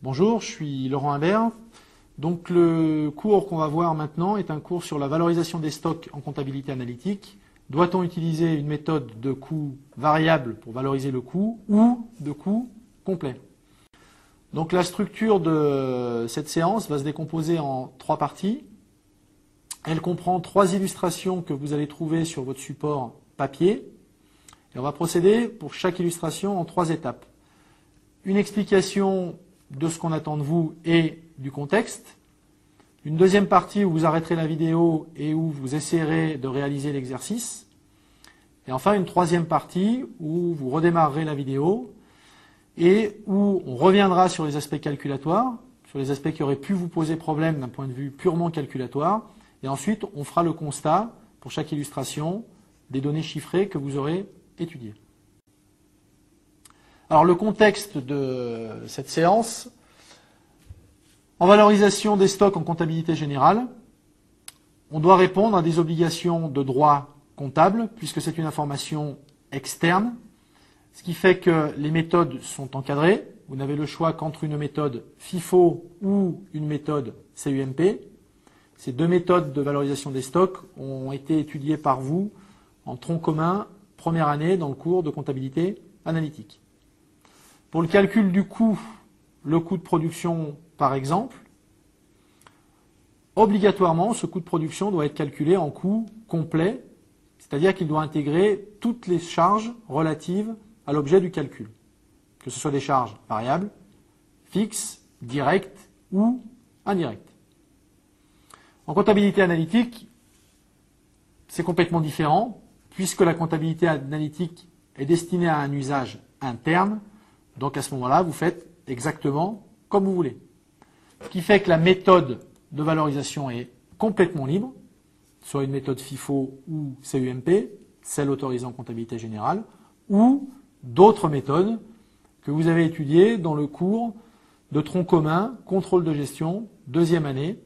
Bonjour, je suis Laurent Imbert. Donc le cours qu'on va voir maintenant est un cours sur la valorisation des stocks en comptabilité analytique. Doit-on utiliser une méthode de coût variable pour valoriser le coût ou de coût complet? Donc la structure de cette séance va se décomposer en trois parties. Elle comprend trois illustrations que vous allez trouver sur votre support papier. Et on va procéder pour chaque illustration en trois étapes. Une explication de ce qu'on attend de vous et du contexte. Une deuxième partie où vous arrêterez la vidéo et où vous essayerez de réaliser l'exercice. Et enfin une troisième partie où vous redémarrerez la vidéo et où on reviendra sur les aspects calculatoires, sur les aspects qui auraient pu vous poser problème d'un point de vue purement calculatoire. Et ensuite, on fera le constat pour chaque illustration des données chiffrées que vous aurez étudiées. Alors le contexte de cette séance, en valorisation des stocks en comptabilité générale, on doit répondre à des obligations de droit comptable, puisque c'est une information externe, ce qui fait que les méthodes sont encadrées. Vous n'avez le choix qu'entre une méthode FIFO ou une méthode CUMP. Ces deux méthodes de valorisation des stocks ont été étudiées par vous en tronc commun, première année, dans le cours de comptabilité analytique. Pour le calcul du coût, le coût de production par exemple, obligatoirement ce coût de production doit être calculé en coût complet, c'est-à-dire qu'il doit intégrer toutes les charges relatives à l'objet du calcul, que ce soit des charges variables, fixes, directes ou indirectes. En comptabilité analytique, c'est complètement différent, puisque la comptabilité analytique est destinée à un usage interne, donc à ce moment-là, vous faites exactement comme vous voulez. Ce qui fait que la méthode de valorisation est complètement libre, soit une méthode FIFO ou CUMP, celle autorisée en comptabilité générale, ou d'autres méthodes que vous avez étudiées dans le cours de tronc commun, contrôle de gestion, deuxième année,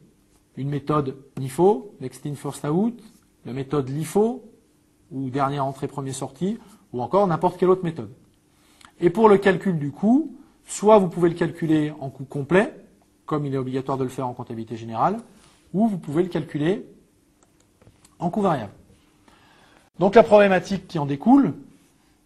une méthode NIFO, Next In First Out, la méthode LIFO, ou dernière entrée, premier sortie, ou encore n'importe quelle autre méthode. Et pour le calcul du coût, soit vous pouvez le calculer en coût complet, comme il est obligatoire de le faire en comptabilité générale, ou vous pouvez le calculer en coût variable. Donc la problématique qui en découle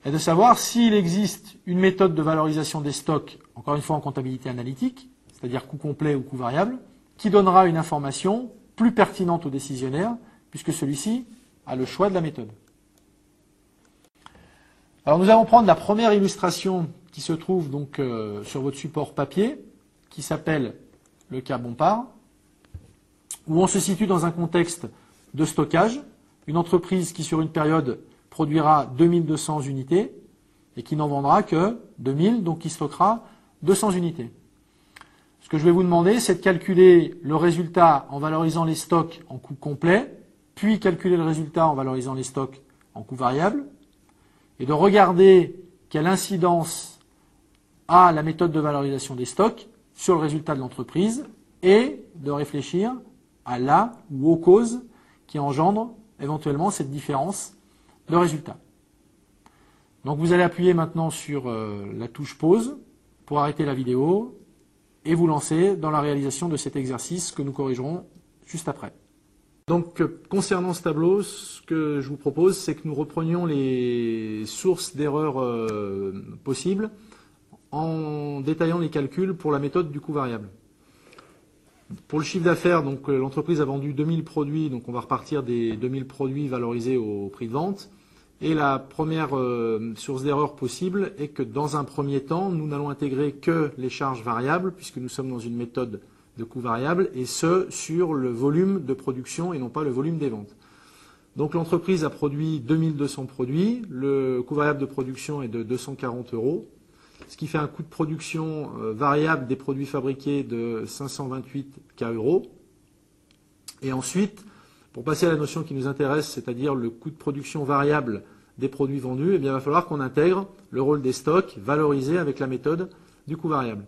est de savoir s'il existe une méthode de valorisation des stocks, encore une fois en comptabilité analytique, c'est-à-dire coût complet ou coût variable, qui donnera une information plus pertinente au décisionnaire, puisque celui-ci a le choix de la méthode. Alors nous allons prendre la première illustration qui se trouve donc euh, sur votre support papier, qui s'appelle le cas Bompard, où on se situe dans un contexte de stockage, une entreprise qui sur une période produira 2200 unités et qui n'en vendra que 2000, donc qui stockera 200 unités. Ce que je vais vous demander, c'est de calculer le résultat en valorisant les stocks en coût complet, puis calculer le résultat en valorisant les stocks en coût variable, et de regarder quelle incidence a la méthode de valorisation des stocks sur le résultat de l'entreprise et de réfléchir à la ou aux causes qui engendrent éventuellement cette différence de résultat. Donc vous allez appuyer maintenant sur euh, la touche pause pour arrêter la vidéo et vous lancer dans la réalisation de cet exercice que nous corrigerons juste après. Donc, concernant ce tableau, ce que je vous propose, c'est que nous reprenions les sources d'erreurs euh, possibles en détaillant les calculs pour la méthode du coût variable. Pour le chiffre d'affaires, donc euh, l'entreprise a vendu 2000 produits, donc on va repartir des 2000 produits valorisés au prix de vente. Et la première euh, source d'erreur possible est que dans un premier temps, nous n'allons intégrer que les charges variables, puisque nous sommes dans une méthode de coût variable, et ce, sur le volume de production et non pas le volume des ventes. Donc l'entreprise a produit 2200 produits, le coût variable de production est de 240 euros, ce qui fait un coût de production euh, variable des produits fabriqués de 528 K euros. Et ensuite, pour passer à la notion qui nous intéresse, c'est-à-dire le coût de production variable des produits vendus, eh il va falloir qu'on intègre le rôle des stocks valorisés avec la méthode du coût variable.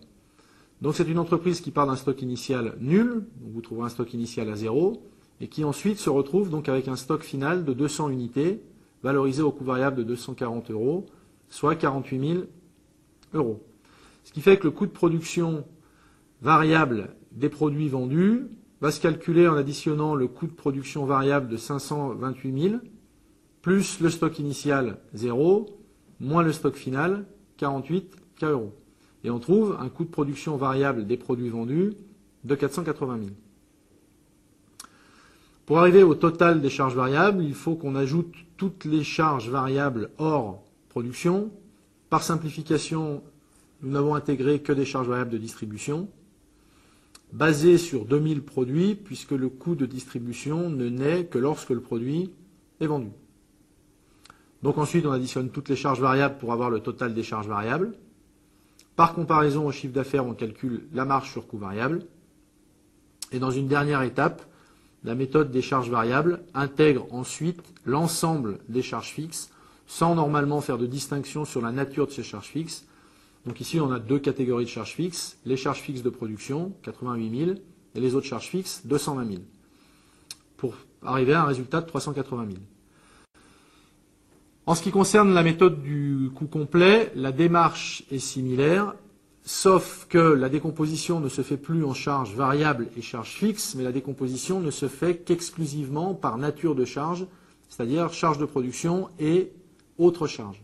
Donc c'est une entreprise qui part d'un stock initial nul, donc vous trouverez un stock initial à zéro, et qui ensuite se retrouve donc avec un stock final de 200 unités, valorisé au coût variable de 240 euros, soit 48 000 euros. Ce qui fait que le coût de production variable des produits vendus va se calculer en additionnant le coût de production variable de 528 000, plus le stock initial 0, moins le stock final 48 K euros. Et on trouve un coût de production variable des produits vendus de 480 000. Pour arriver au total des charges variables, il faut qu'on ajoute toutes les charges variables hors production. Par simplification, nous n'avons intégré que des charges variables de distribution, basées sur 2000 produits, puisque le coût de distribution ne naît que lorsque le produit est vendu. Donc ensuite, on additionne toutes les charges variables pour avoir le total des charges variables. Par comparaison au chiffre d'affaires, on calcule la marge sur coût variable. Et dans une dernière étape, la méthode des charges variables intègre ensuite l'ensemble des charges fixes, sans normalement faire de distinction sur la nature de ces charges fixes. Donc ici, on a deux catégories de charges fixes, les charges fixes de production, 88 000, et les autres charges fixes, 220 000, pour arriver à un résultat de 380 000. En ce qui concerne la méthode du coût complet, la démarche est similaire, sauf que la décomposition ne se fait plus en charges variables et charges fixes, mais la décomposition ne se fait qu'exclusivement par nature de charge, c'est-à-dire charge de production et autres charges.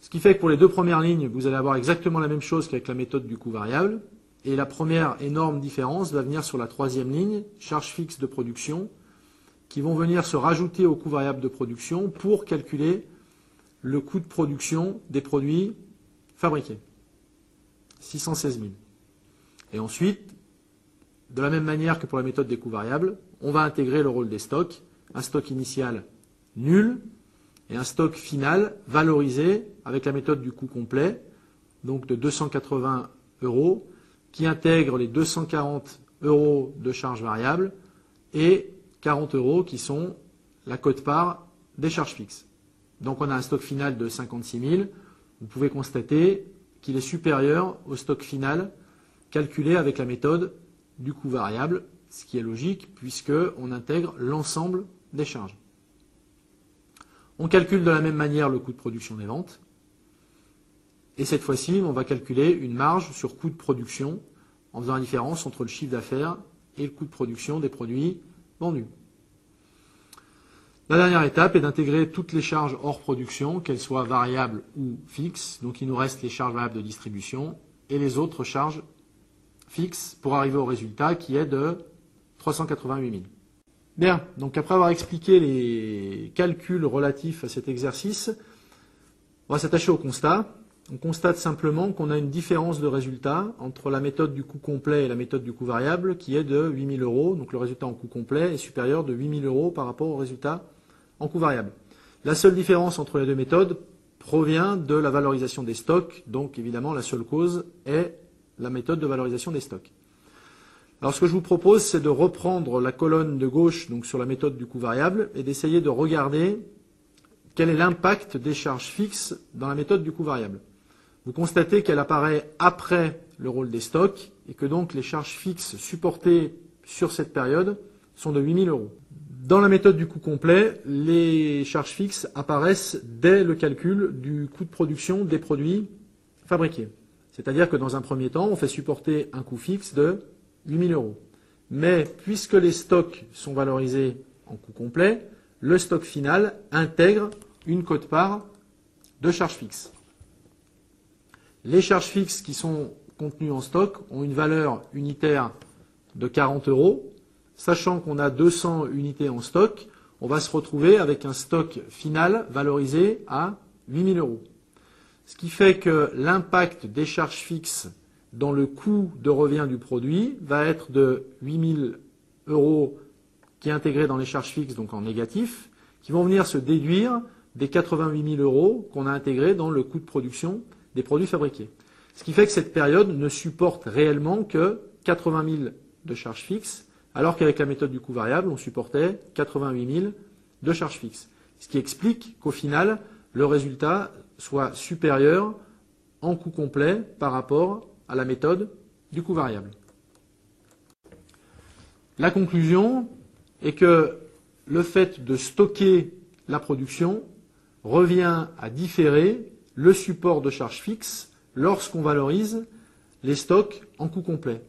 Ce qui fait que pour les deux premières lignes, vous allez avoir exactement la même chose qu'avec la méthode du coût variable. Et la première énorme différence va venir sur la troisième ligne, charges fixes de production, qui vont venir se rajouter au coût variable de production pour calculer le coût de production des produits fabriqués. 616 000. Et ensuite, de la même manière que pour la méthode des coûts variables, on va intégrer le rôle des stocks, un stock initial nul et un stock final valorisé avec la méthode du coût complet, donc de 280 euros, qui intègre les 240 euros de charges variables et 40 euros qui sont la cote-part des charges fixes. Donc on a un stock final de 56 000. Vous pouvez constater qu'il est supérieur au stock final calculé avec la méthode du coût variable, ce qui est logique puisqu'on intègre l'ensemble des charges. On calcule de la même manière le coût de production des ventes. Et cette fois-ci, on va calculer une marge sur coût de production en faisant la différence entre le chiffre d'affaires et le coût de production des produits vendus. La dernière étape est d'intégrer toutes les charges hors production, qu'elles soient variables ou fixes. Donc il nous reste les charges variables de distribution et les autres charges fixes pour arriver au résultat qui est de 388 000. Bien, donc après avoir expliqué les calculs relatifs à cet exercice, on va s'attacher au constat. On constate simplement qu'on a une différence de résultat entre la méthode du coût complet et la méthode du coût variable qui est de 8 000 euros. Donc le résultat en coût complet est supérieur de 8 000 euros par rapport au résultat en coût variable. La seule différence entre les deux méthodes provient de la valorisation des stocks, donc évidemment la seule cause est la méthode de valorisation des stocks. Alors ce que je vous propose, c'est de reprendre la colonne de gauche, sur la méthode du coût variable, et d'essayer de regarder quel est l'impact des charges fixes dans la méthode du coût variable. Vous constatez qu'elle apparaît après le rôle des stocks, et que donc les charges fixes supportées sur cette période sont de 8000 euros. Dans la méthode du coût complet, les charges fixes apparaissent dès le calcul du coût de production des produits fabriqués. C'est-à-dire que dans un premier temps, on fait supporter un coût fixe de 8000 euros. Mais puisque les stocks sont valorisés en coût complet, le stock final intègre une cote-part de charges fixes. Les charges fixes qui sont contenues en stock ont une valeur unitaire de 40 euros sachant qu'on a 200 unités en stock, on va se retrouver avec un stock final valorisé à 8000 euros. Ce qui fait que l'impact des charges fixes dans le coût de revient du produit va être de 8000 euros qui est intégré dans les charges fixes, donc en négatif, qui vont venir se déduire des 88 000 euros qu'on a intégrés dans le coût de production des produits fabriqués. Ce qui fait que cette période ne supporte réellement que 80 000 de charges fixes alors qu'avec la méthode du coût variable, on supportait 88 000 de charges fixes. Ce qui explique qu'au final, le résultat soit supérieur en coût complet par rapport à la méthode du coût variable. La conclusion est que le fait de stocker la production revient à différer le support de charges fixes lorsqu'on valorise les stocks en coût complet.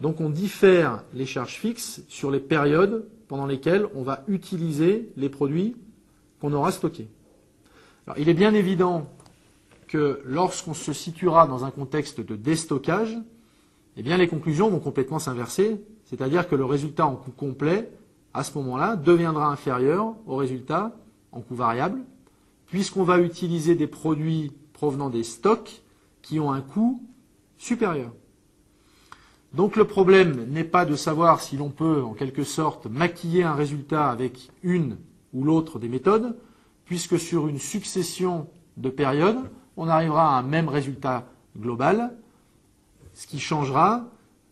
Donc on diffère les charges fixes sur les périodes pendant lesquelles on va utiliser les produits qu'on aura stockés. Alors, il est bien évident que lorsqu'on se situera dans un contexte de déstockage, eh les conclusions vont complètement s'inverser, c'est-à-dire que le résultat en coût complet, à ce moment-là, deviendra inférieur au résultat en coût variable, puisqu'on va utiliser des produits provenant des stocks qui ont un coût supérieur. Donc le problème n'est pas de savoir si l'on peut, en quelque sorte, maquiller un résultat avec une ou l'autre des méthodes, puisque sur une succession de périodes, on arrivera à un même résultat global. Ce qui changera,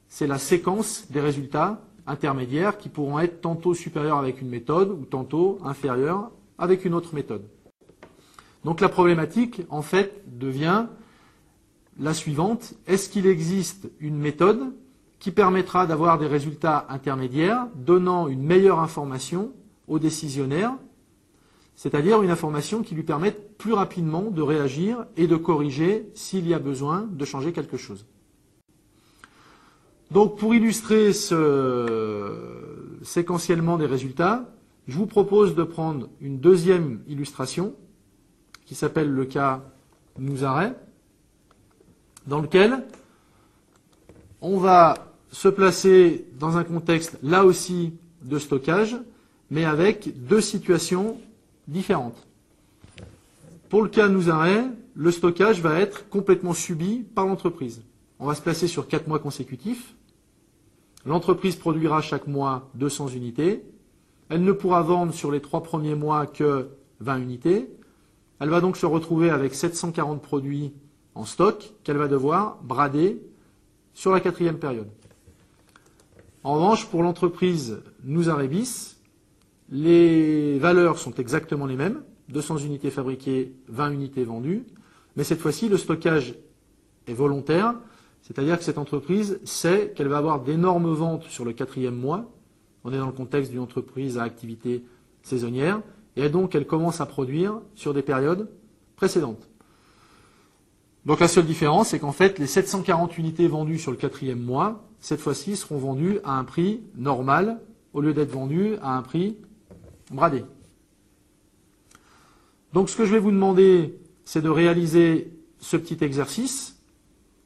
c'est la séquence des résultats intermédiaires qui pourront être tantôt supérieurs avec une méthode ou tantôt inférieurs avec une autre méthode. Donc la problématique, en fait, devient la suivante. Est-ce qu'il existe une méthode qui permettra d'avoir des résultats intermédiaires donnant une meilleure information aux décisionnaires, c'est-à-dire une information qui lui permette plus rapidement de réagir et de corriger s'il y a besoin de changer quelque chose. Donc pour illustrer ce séquentiellement des résultats, je vous propose de prendre une deuxième illustration qui s'appelle le cas nous arrêt, dans lequel on va se placer dans un contexte là aussi de stockage, mais avec deux situations différentes. Pour le cas nous arrêt, le stockage va être complètement subi par l'entreprise. On va se placer sur quatre mois consécutifs. L'entreprise produira chaque mois 200 unités. Elle ne pourra vendre sur les trois premiers mois que 20 unités. Elle va donc se retrouver avec 740 produits en stock qu'elle va devoir brader sur la quatrième période. En revanche, pour l'entreprise Nousarébis, les valeurs sont exactement les mêmes, 200 unités fabriquées, 20 unités vendues, mais cette fois-ci, le stockage est volontaire, c'est-à-dire que cette entreprise sait qu'elle va avoir d'énormes ventes sur le quatrième mois, on est dans le contexte d'une entreprise à activité saisonnière, et donc elle commence à produire sur des périodes précédentes. Donc la seule différence, c'est qu'en fait, les 740 unités vendues sur le quatrième mois, cette fois-ci, seront vendues à un prix normal, au lieu d'être vendues à un prix bradé. Donc ce que je vais vous demander, c'est de réaliser ce petit exercice,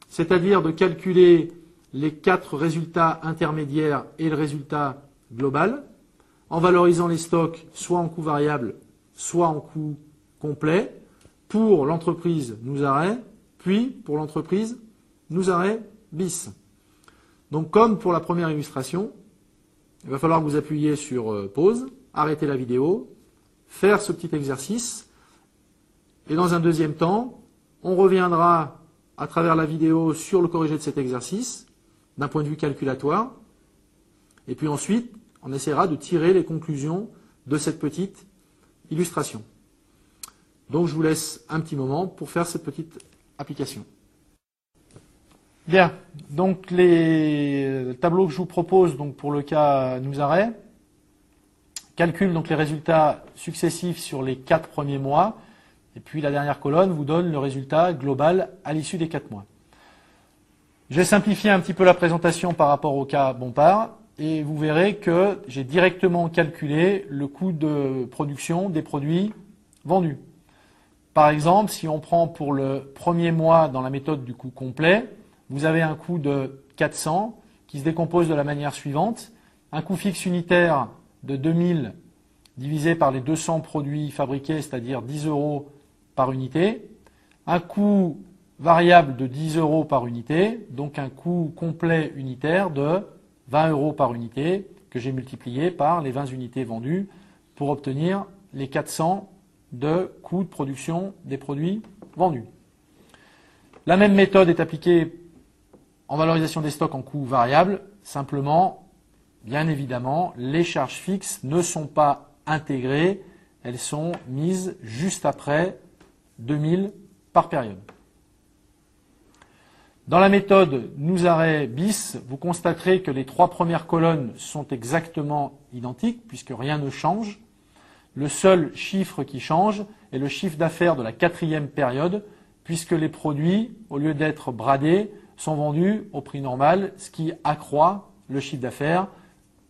c'est-à-dire de calculer les quatre résultats intermédiaires et le résultat global en valorisant les stocks soit en coût variable, soit en coût complet, pour l'entreprise nous arrêt, puis pour l'entreprise nous arrêt bis. Donc comme pour la première illustration, il va falloir que vous appuyiez sur euh, pause, arrêter la vidéo, faire ce petit exercice, et dans un deuxième temps, on reviendra à travers la vidéo sur le corrigé de cet exercice, d'un point de vue calculatoire, et puis ensuite, on essaiera de tirer les conclusions de cette petite illustration. Donc je vous laisse un petit moment pour faire cette petite application. Bien, donc les tableaux que je vous propose donc pour le cas nous arrêt calcule donc les résultats successifs sur les quatre premiers mois et puis la dernière colonne vous donne le résultat global à l'issue des quatre mois. Je vais simplifier un petit peu la présentation par rapport au cas Bompard et vous verrez que j'ai directement calculé le coût de production des produits vendus. Par exemple, si on prend pour le premier mois dans la méthode du coût complet, vous avez un coût de 400 qui se décompose de la manière suivante. Un coût fixe unitaire de 2000 divisé par les 200 produits fabriqués, c'est-à-dire 10 euros par unité. Un coût variable de 10 euros par unité, donc un coût complet unitaire de 20 euros par unité que j'ai multiplié par les 20 unités vendues pour obtenir les 400 de coût de production des produits vendus. La même méthode est appliquée en valorisation des stocks en coût variable, simplement, bien évidemment, les charges fixes ne sont pas intégrées, elles sont mises juste après 2000 par période. Dans la méthode nous arrêt bis, vous constaterez que les trois premières colonnes sont exactement identiques puisque rien ne change. Le seul chiffre qui change est le chiffre d'affaires de la quatrième période puisque les produits, au lieu d'être bradés, sont vendus au prix normal, ce qui accroît le chiffre d'affaires,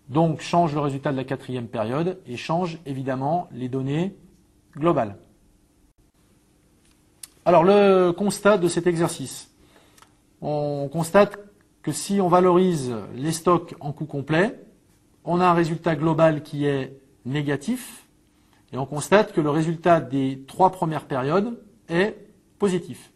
donc change le résultat de la quatrième période et change évidemment les données globales. Alors le constat de cet exercice. On constate que si on valorise les stocks en coût complet, on a un résultat global qui est négatif et on constate que le résultat des trois premières périodes est positif.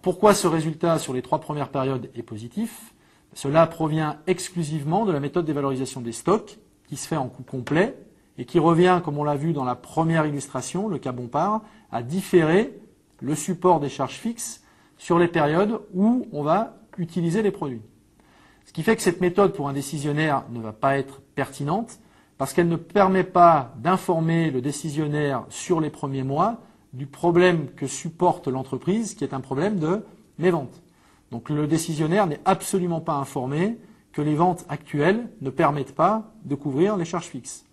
Pourquoi ce résultat sur les trois premières périodes est positif? Cela provient exclusivement de la méthode d'évalorisation des stocks qui se fait en coût complet et qui revient, comme on l'a vu dans la première illustration, le cas Bompard, à différer le support des charges fixes sur les périodes où on va utiliser les produits. Ce qui fait que cette méthode pour un décisionnaire ne va pas être pertinente parce qu'elle ne permet pas d'informer le décisionnaire sur les premiers mois du problème que supporte l'entreprise, qui est un problème de mes ventes. Donc le décisionnaire n'est absolument pas informé que les ventes actuelles ne permettent pas de couvrir les charges fixes.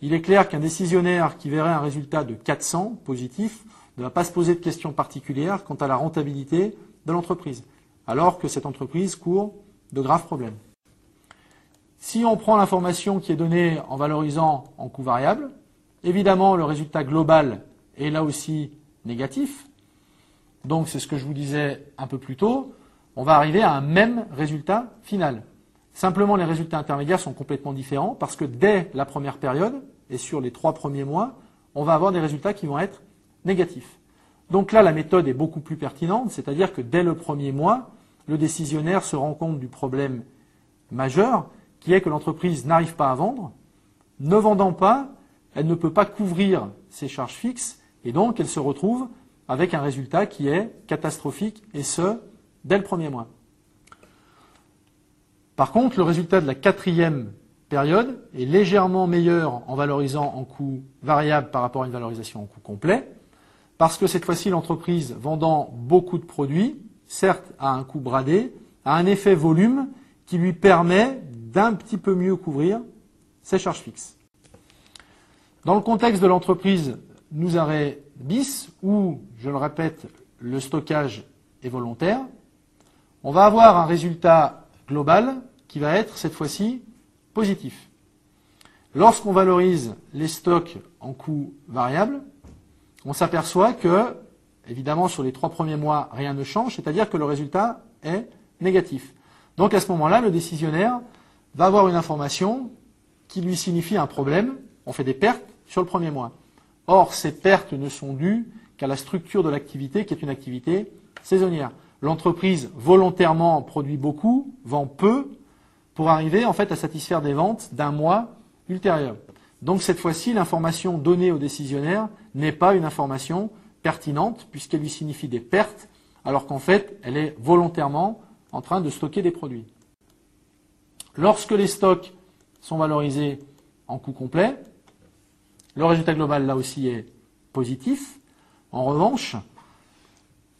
Il est clair qu'un décisionnaire qui verrait un résultat de 400 positif ne va pas se poser de questions particulières quant à la rentabilité de l'entreprise, alors que cette entreprise court de graves problèmes. Si on prend l'information qui est donnée en valorisant en coût variable, évidemment le résultat global est là aussi négatif. Donc c'est ce que je vous disais un peu plus tôt, on va arriver à un même résultat final. Simplement les résultats intermédiaires sont complètement différents parce que dès la première période et sur les trois premiers mois, on va avoir des résultats qui vont être négatifs. Donc là, la méthode est beaucoup plus pertinente, c'est-à-dire que dès le premier mois, le décisionnaire se rend compte du problème majeur qui est que l'entreprise n'arrive pas à vendre. Ne vendant pas, elle ne peut pas couvrir ses charges fixes et donc elle se retrouve avec un résultat qui est catastrophique et ce, dès le premier mois. Par contre, le résultat de la quatrième période est légèrement meilleur en valorisant en coût variable par rapport à une valorisation en coût complet, parce que cette fois-ci, l'entreprise vendant beaucoup de produits, certes à un coût bradé, a un effet volume qui lui permet d'un petit peu mieux couvrir ses charges fixes. Dans le contexte de l'entreprise nous arrêt bis, où, je le répète, le stockage est volontaire, on va avoir un résultat global qui va être cette fois-ci positif. Lorsqu'on valorise les stocks en coût variable, on s'aperçoit que, évidemment, sur les trois premiers mois, rien ne change, c'est-à-dire que le résultat est négatif. Donc à ce moment-là, le décisionnaire va avoir une information qui lui signifie un problème, on fait des pertes sur le premier mois. Or, ces pertes ne sont dues qu'à la structure de l'activité qui est une activité saisonnière. L'entreprise volontairement produit beaucoup, vend peu, pour arriver en fait à satisfaire des ventes d'un mois ultérieur. Donc cette fois-ci, l'information donnée au décisionnaire n'est pas une information pertinente puisqu'elle lui signifie des pertes, alors qu'en fait, elle est volontairement en train de stocker des produits. Lorsque les stocks sont valorisés en coût complet, le résultat global là aussi est positif. En revanche,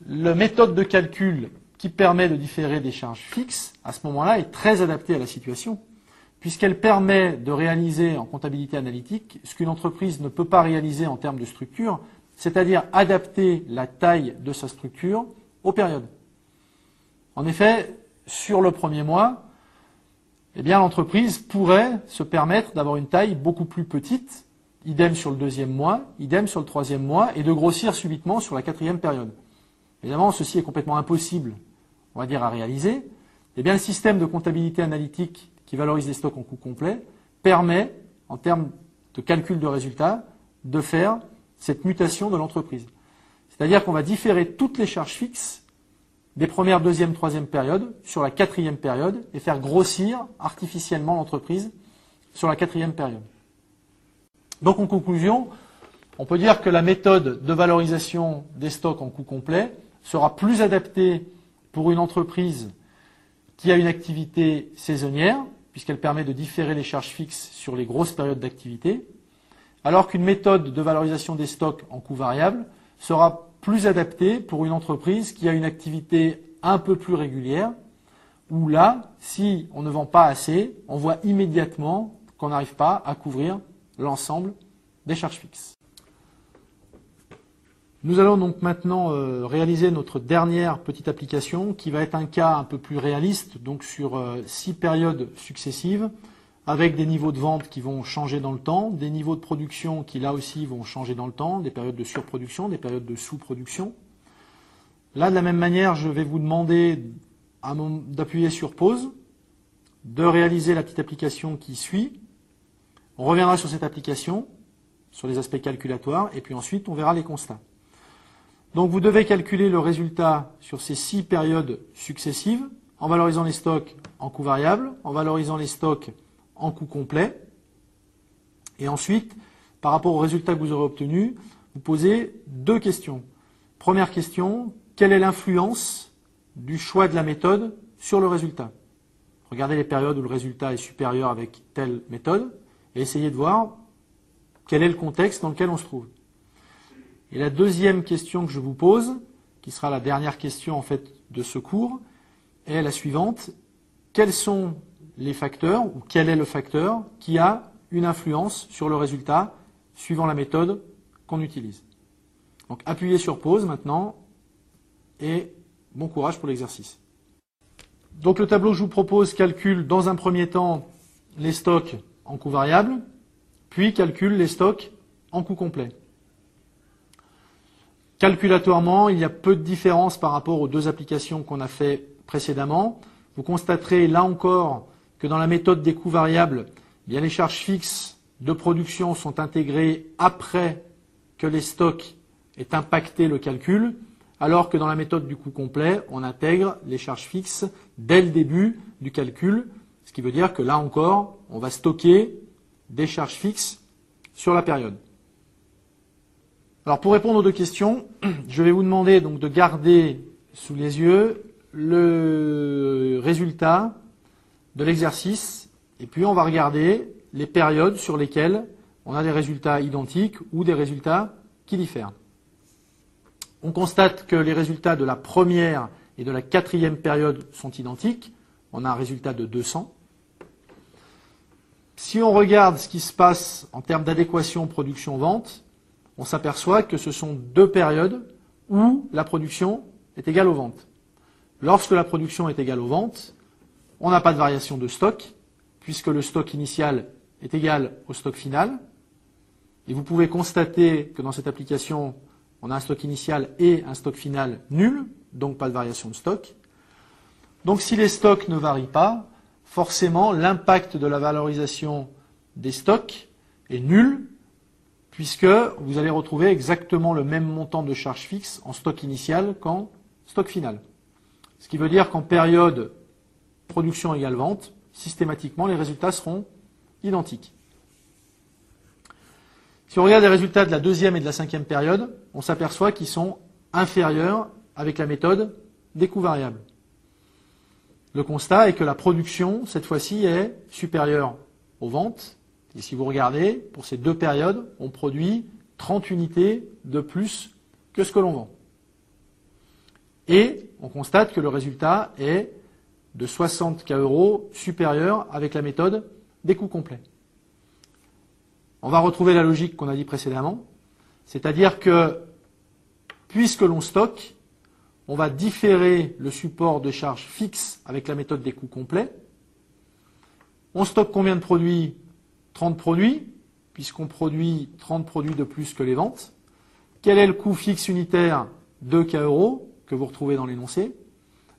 la méthode de calcul qui permet de différer des charges fixes, à ce moment-là, est très adaptée à la situation, puisqu'elle permet de réaliser en comptabilité analytique ce qu'une entreprise ne peut pas réaliser en termes de structure, c'est-à-dire adapter la taille de sa structure aux périodes. En effet, sur le premier mois, eh bien, l'entreprise pourrait se permettre d'avoir une taille beaucoup plus petite, idem sur le deuxième mois, idem sur le troisième mois, et de grossir subitement sur la quatrième période. Évidemment, ceci est complètement impossible, on va dire, à réaliser. Eh bien, le système de comptabilité analytique qui valorise les stocks en coût complet permet, en termes de calcul de résultats, de faire cette mutation de l'entreprise. C'est-à-dire qu'on va différer toutes les charges fixes des premières, deuxième, troisième périodes sur la quatrième période et faire grossir artificiellement l'entreprise sur la quatrième période. Donc en conclusion, on peut dire que la méthode de valorisation des stocks en coût complet sera plus adaptée pour une entreprise qui a une activité saisonnière, puisqu'elle permet de différer les charges fixes sur les grosses périodes d'activité, alors qu'une méthode de valorisation des stocks en coût variable sera plus adapté pour une entreprise qui a une activité un peu plus régulière, où là, si on ne vend pas assez, on voit immédiatement qu'on n'arrive pas à couvrir l'ensemble des charges fixes. Nous allons donc maintenant euh, réaliser notre dernière petite application qui va être un cas un peu plus réaliste, donc sur euh, six périodes successives, avec des niveaux de vente qui vont changer dans le temps, des niveaux de production qui là aussi vont changer dans le temps, des périodes de surproduction, des périodes de sous-production. Là, de la même manière, je vais vous demander d'appuyer sur pause, de réaliser la petite application qui suit. On reviendra sur cette application, sur les aspects calculatoires, et puis ensuite on verra les constats. Donc vous devez calculer le résultat sur ces six périodes successives en valorisant les stocks en coût variable, en valorisant les stocks en coût complet. Et ensuite, par rapport au résultat que vous aurez obtenu, vous posez deux questions. Première question, quelle est l'influence du choix de la méthode sur le résultat? Regardez les périodes où le résultat est supérieur avec telle méthode et essayez de voir quel est le contexte dans lequel on se trouve. Et la deuxième question que je vous pose, qui sera la dernière question en fait de ce cours, est la suivante. Quels sont les facteurs, ou quel est le facteur qui a une influence sur le résultat suivant la méthode qu'on utilise? Donc appuyez sur pause maintenant et bon courage pour l'exercice. Donc le tableau que je vous propose calcule dans un premier temps les stocks en coût variable, puis calcule les stocks en coût complet. Calculatoirement, il y a peu de différence par rapport aux deux applications qu'on a fait précédemment. Vous constaterez là encore que dans la méthode des coûts variables, les charges fixes de production sont intégrées après que les stocks aient impacté le calcul, alors que dans la méthode du coût complet, on intègre les charges fixes dès le début du calcul, ce qui veut dire que là encore, on va stocker des charges fixes sur la période. Alors pour répondre aux deux questions, je vais vous demander donc de garder sous les yeux le résultat de l'exercice et puis on va regarder les périodes sur lesquelles on a des résultats identiques ou des résultats qui diffèrent. On constate que les résultats de la première et de la quatrième période sont identiques. On a un résultat de 200. Si on regarde ce qui se passe en termes d'adéquation production-vente, on s'aperçoit que ce sont deux périodes où la production est égale aux ventes. Lorsque la production est égale aux ventes, on n'a pas de variation de stock, puisque le stock initial est égal au stock final. Et vous pouvez constater que dans cette application, on a un stock initial et un stock final nul, donc pas de variation de stock. Donc si les stocks ne varient pas, forcément l'impact de la valorisation des stocks est nul puisque vous allez retrouver exactement le même montant de charge fixe en stock initial qu'en stock final. Ce qui veut dire qu'en période production égale vente, systématiquement les résultats seront identiques. Si on regarde les résultats de la deuxième et de la cinquième période, on s'aperçoit qu'ils sont inférieurs avec la méthode des coûts variables. Le constat est que la production, cette fois-ci, est supérieure aux ventes et si vous regardez, pour ces deux périodes, on produit 30 unités de plus que ce que l'on vend. Et on constate que le résultat est de 60 K euros supérieur avec la méthode des coûts complets. On va retrouver la logique qu'on a dit précédemment, c'est-à-dire que puisque l'on stocke, on va différer le support de charge fixe avec la méthode des coûts complets. On stocke combien de produits? 30 produits, puisqu'on produit 30 produits de plus que les ventes. Quel est le coût fixe unitaire 2K euros que vous retrouvez dans l'énoncé?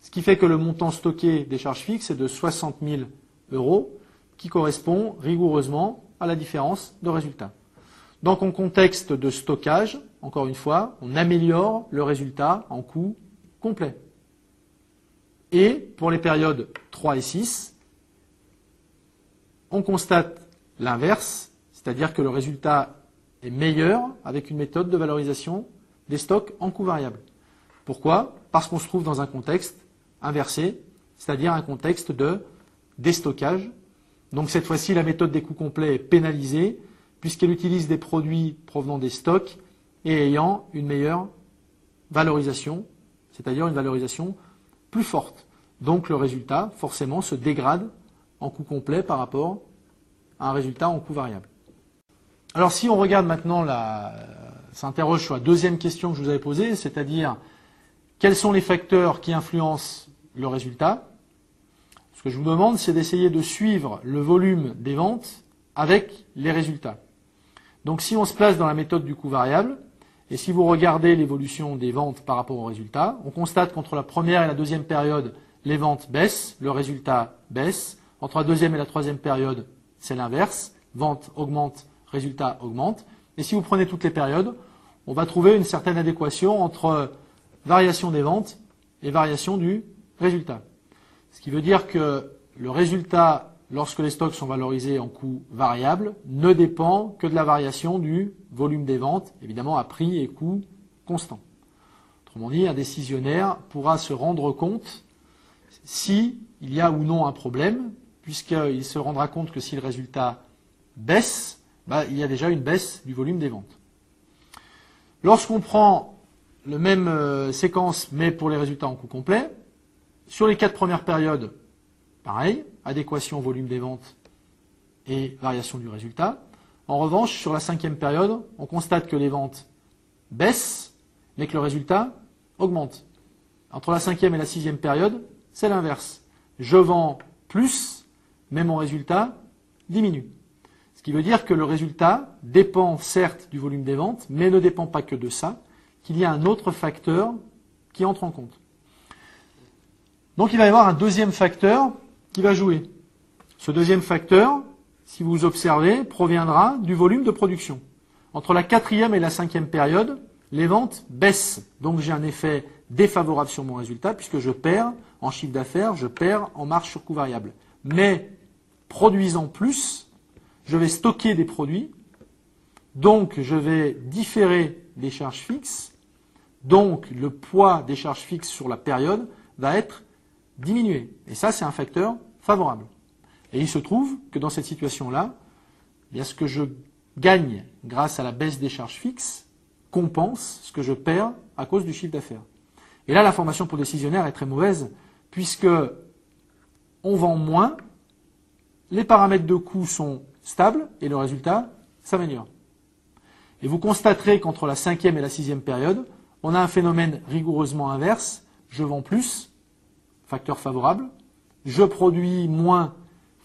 Ce qui fait que le montant stocké des charges fixes est de 60 000 euros, qui correspond rigoureusement à la différence de résultat. Donc en contexte de stockage, encore une fois, on améliore le résultat en coût complet. Et pour les périodes 3 et 6, on constate l'inverse, c'est-à-dire que le résultat est meilleur avec une méthode de valorisation des stocks en coût variable. Pourquoi? Parce qu'on se trouve dans un contexte inversé, c'est-à-dire un contexte de déstockage. Donc cette fois-ci, la méthode des coûts complets est pénalisée puisqu'elle utilise des produits provenant des stocks et ayant une meilleure valorisation, c'est-à-dire une valorisation plus forte. Donc le résultat, forcément, se dégrade en coût complet par rapport un résultat en coût variable. Alors si on regarde maintenant s'interroge sur la deuxième question que je vous avais posée, c'est-à-dire quels sont les facteurs qui influencent le résultat. Ce que je vous demande, c'est d'essayer de suivre le volume des ventes avec les résultats. Donc si on se place dans la méthode du coût variable, et si vous regardez l'évolution des ventes par rapport aux résultats, on constate qu'entre la première et la deuxième période, les ventes baissent, le résultat baisse. Entre la deuxième et la troisième période, c'est l'inverse. Vente augmente, résultat augmente. Et si vous prenez toutes les périodes, on va trouver une certaine adéquation entre variation des ventes et variation du résultat. Ce qui veut dire que le résultat, lorsque les stocks sont valorisés en coût variable, ne dépend que de la variation du volume des ventes, évidemment à prix et coût constant. Autrement dit, un décisionnaire pourra se rendre compte s'il y a ou non un problème, puisqu'il se rendra compte que si le résultat baisse, bah, il y a déjà une baisse du volume des ventes. Lorsqu'on prend le même euh, séquence, mais pour les résultats en coût complet, sur les quatre premières périodes, pareil, adéquation volume des ventes et variation du résultat. En revanche, sur la cinquième période, on constate que les ventes baissent, mais que le résultat augmente. Entre la cinquième et la sixième période, c'est l'inverse. Je vends plus, mais mon résultat diminue. Ce qui veut dire que le résultat dépend certes du volume des ventes, mais ne dépend pas que de ça, qu'il y a un autre facteur qui entre en compte. Donc il va y avoir un deuxième facteur qui va jouer? Ce deuxième facteur, si vous observez, proviendra du volume de production. Entre la quatrième et la cinquième période, les ventes baissent. Donc j'ai un effet défavorable sur mon résultat puisque je perds en chiffre d'affaires, je perds en marge sur coût variable. Mais produisant plus, je vais stocker des produits, donc je vais différer des charges fixes, donc le poids des charges fixes sur la période va être diminué. Et ça, c'est un facteur favorable. Et il se trouve que dans cette situation-là, eh ce que je gagne grâce à la baisse des charges fixes compense ce que je perds à cause du chiffre d'affaires. Et là, l'information pour le décisionnaire est très mauvaise, puisque on vend moins, les paramètres de coût sont stable et le résultat s'améliore. Et vous constaterez qu'entre la cinquième et la sixième période, on a un phénomène rigoureusement inverse. Je vends plus, facteur favorable. Je produis moins,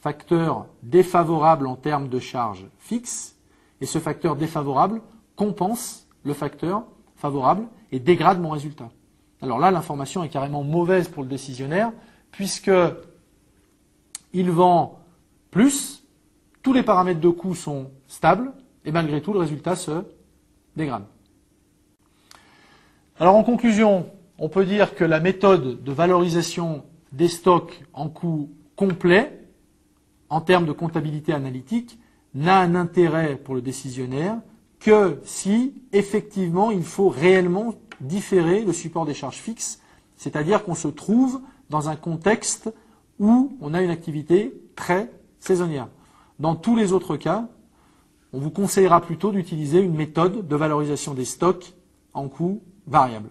facteur défavorable en termes de charge fixe. Et ce facteur défavorable compense le facteur favorable et dégrade mon résultat. Alors là, l'information est carrément mauvaise pour le décisionnaire, puisque il vend plus, tous les paramètres de coût sont stables, et malgré tout, le résultat se dégrade. Alors en conclusion, on peut dire que la méthode de valorisation des stocks en coût complet, en termes de comptabilité analytique, n'a un intérêt pour le décisionnaire que si effectivement il faut réellement différer le support des charges fixes, c'est-à-dire qu'on se trouve dans un contexte où on a une activité très saisonnière. Dans tous les autres cas, on vous conseillera plutôt d'utiliser une méthode de valorisation des stocks en coût variable.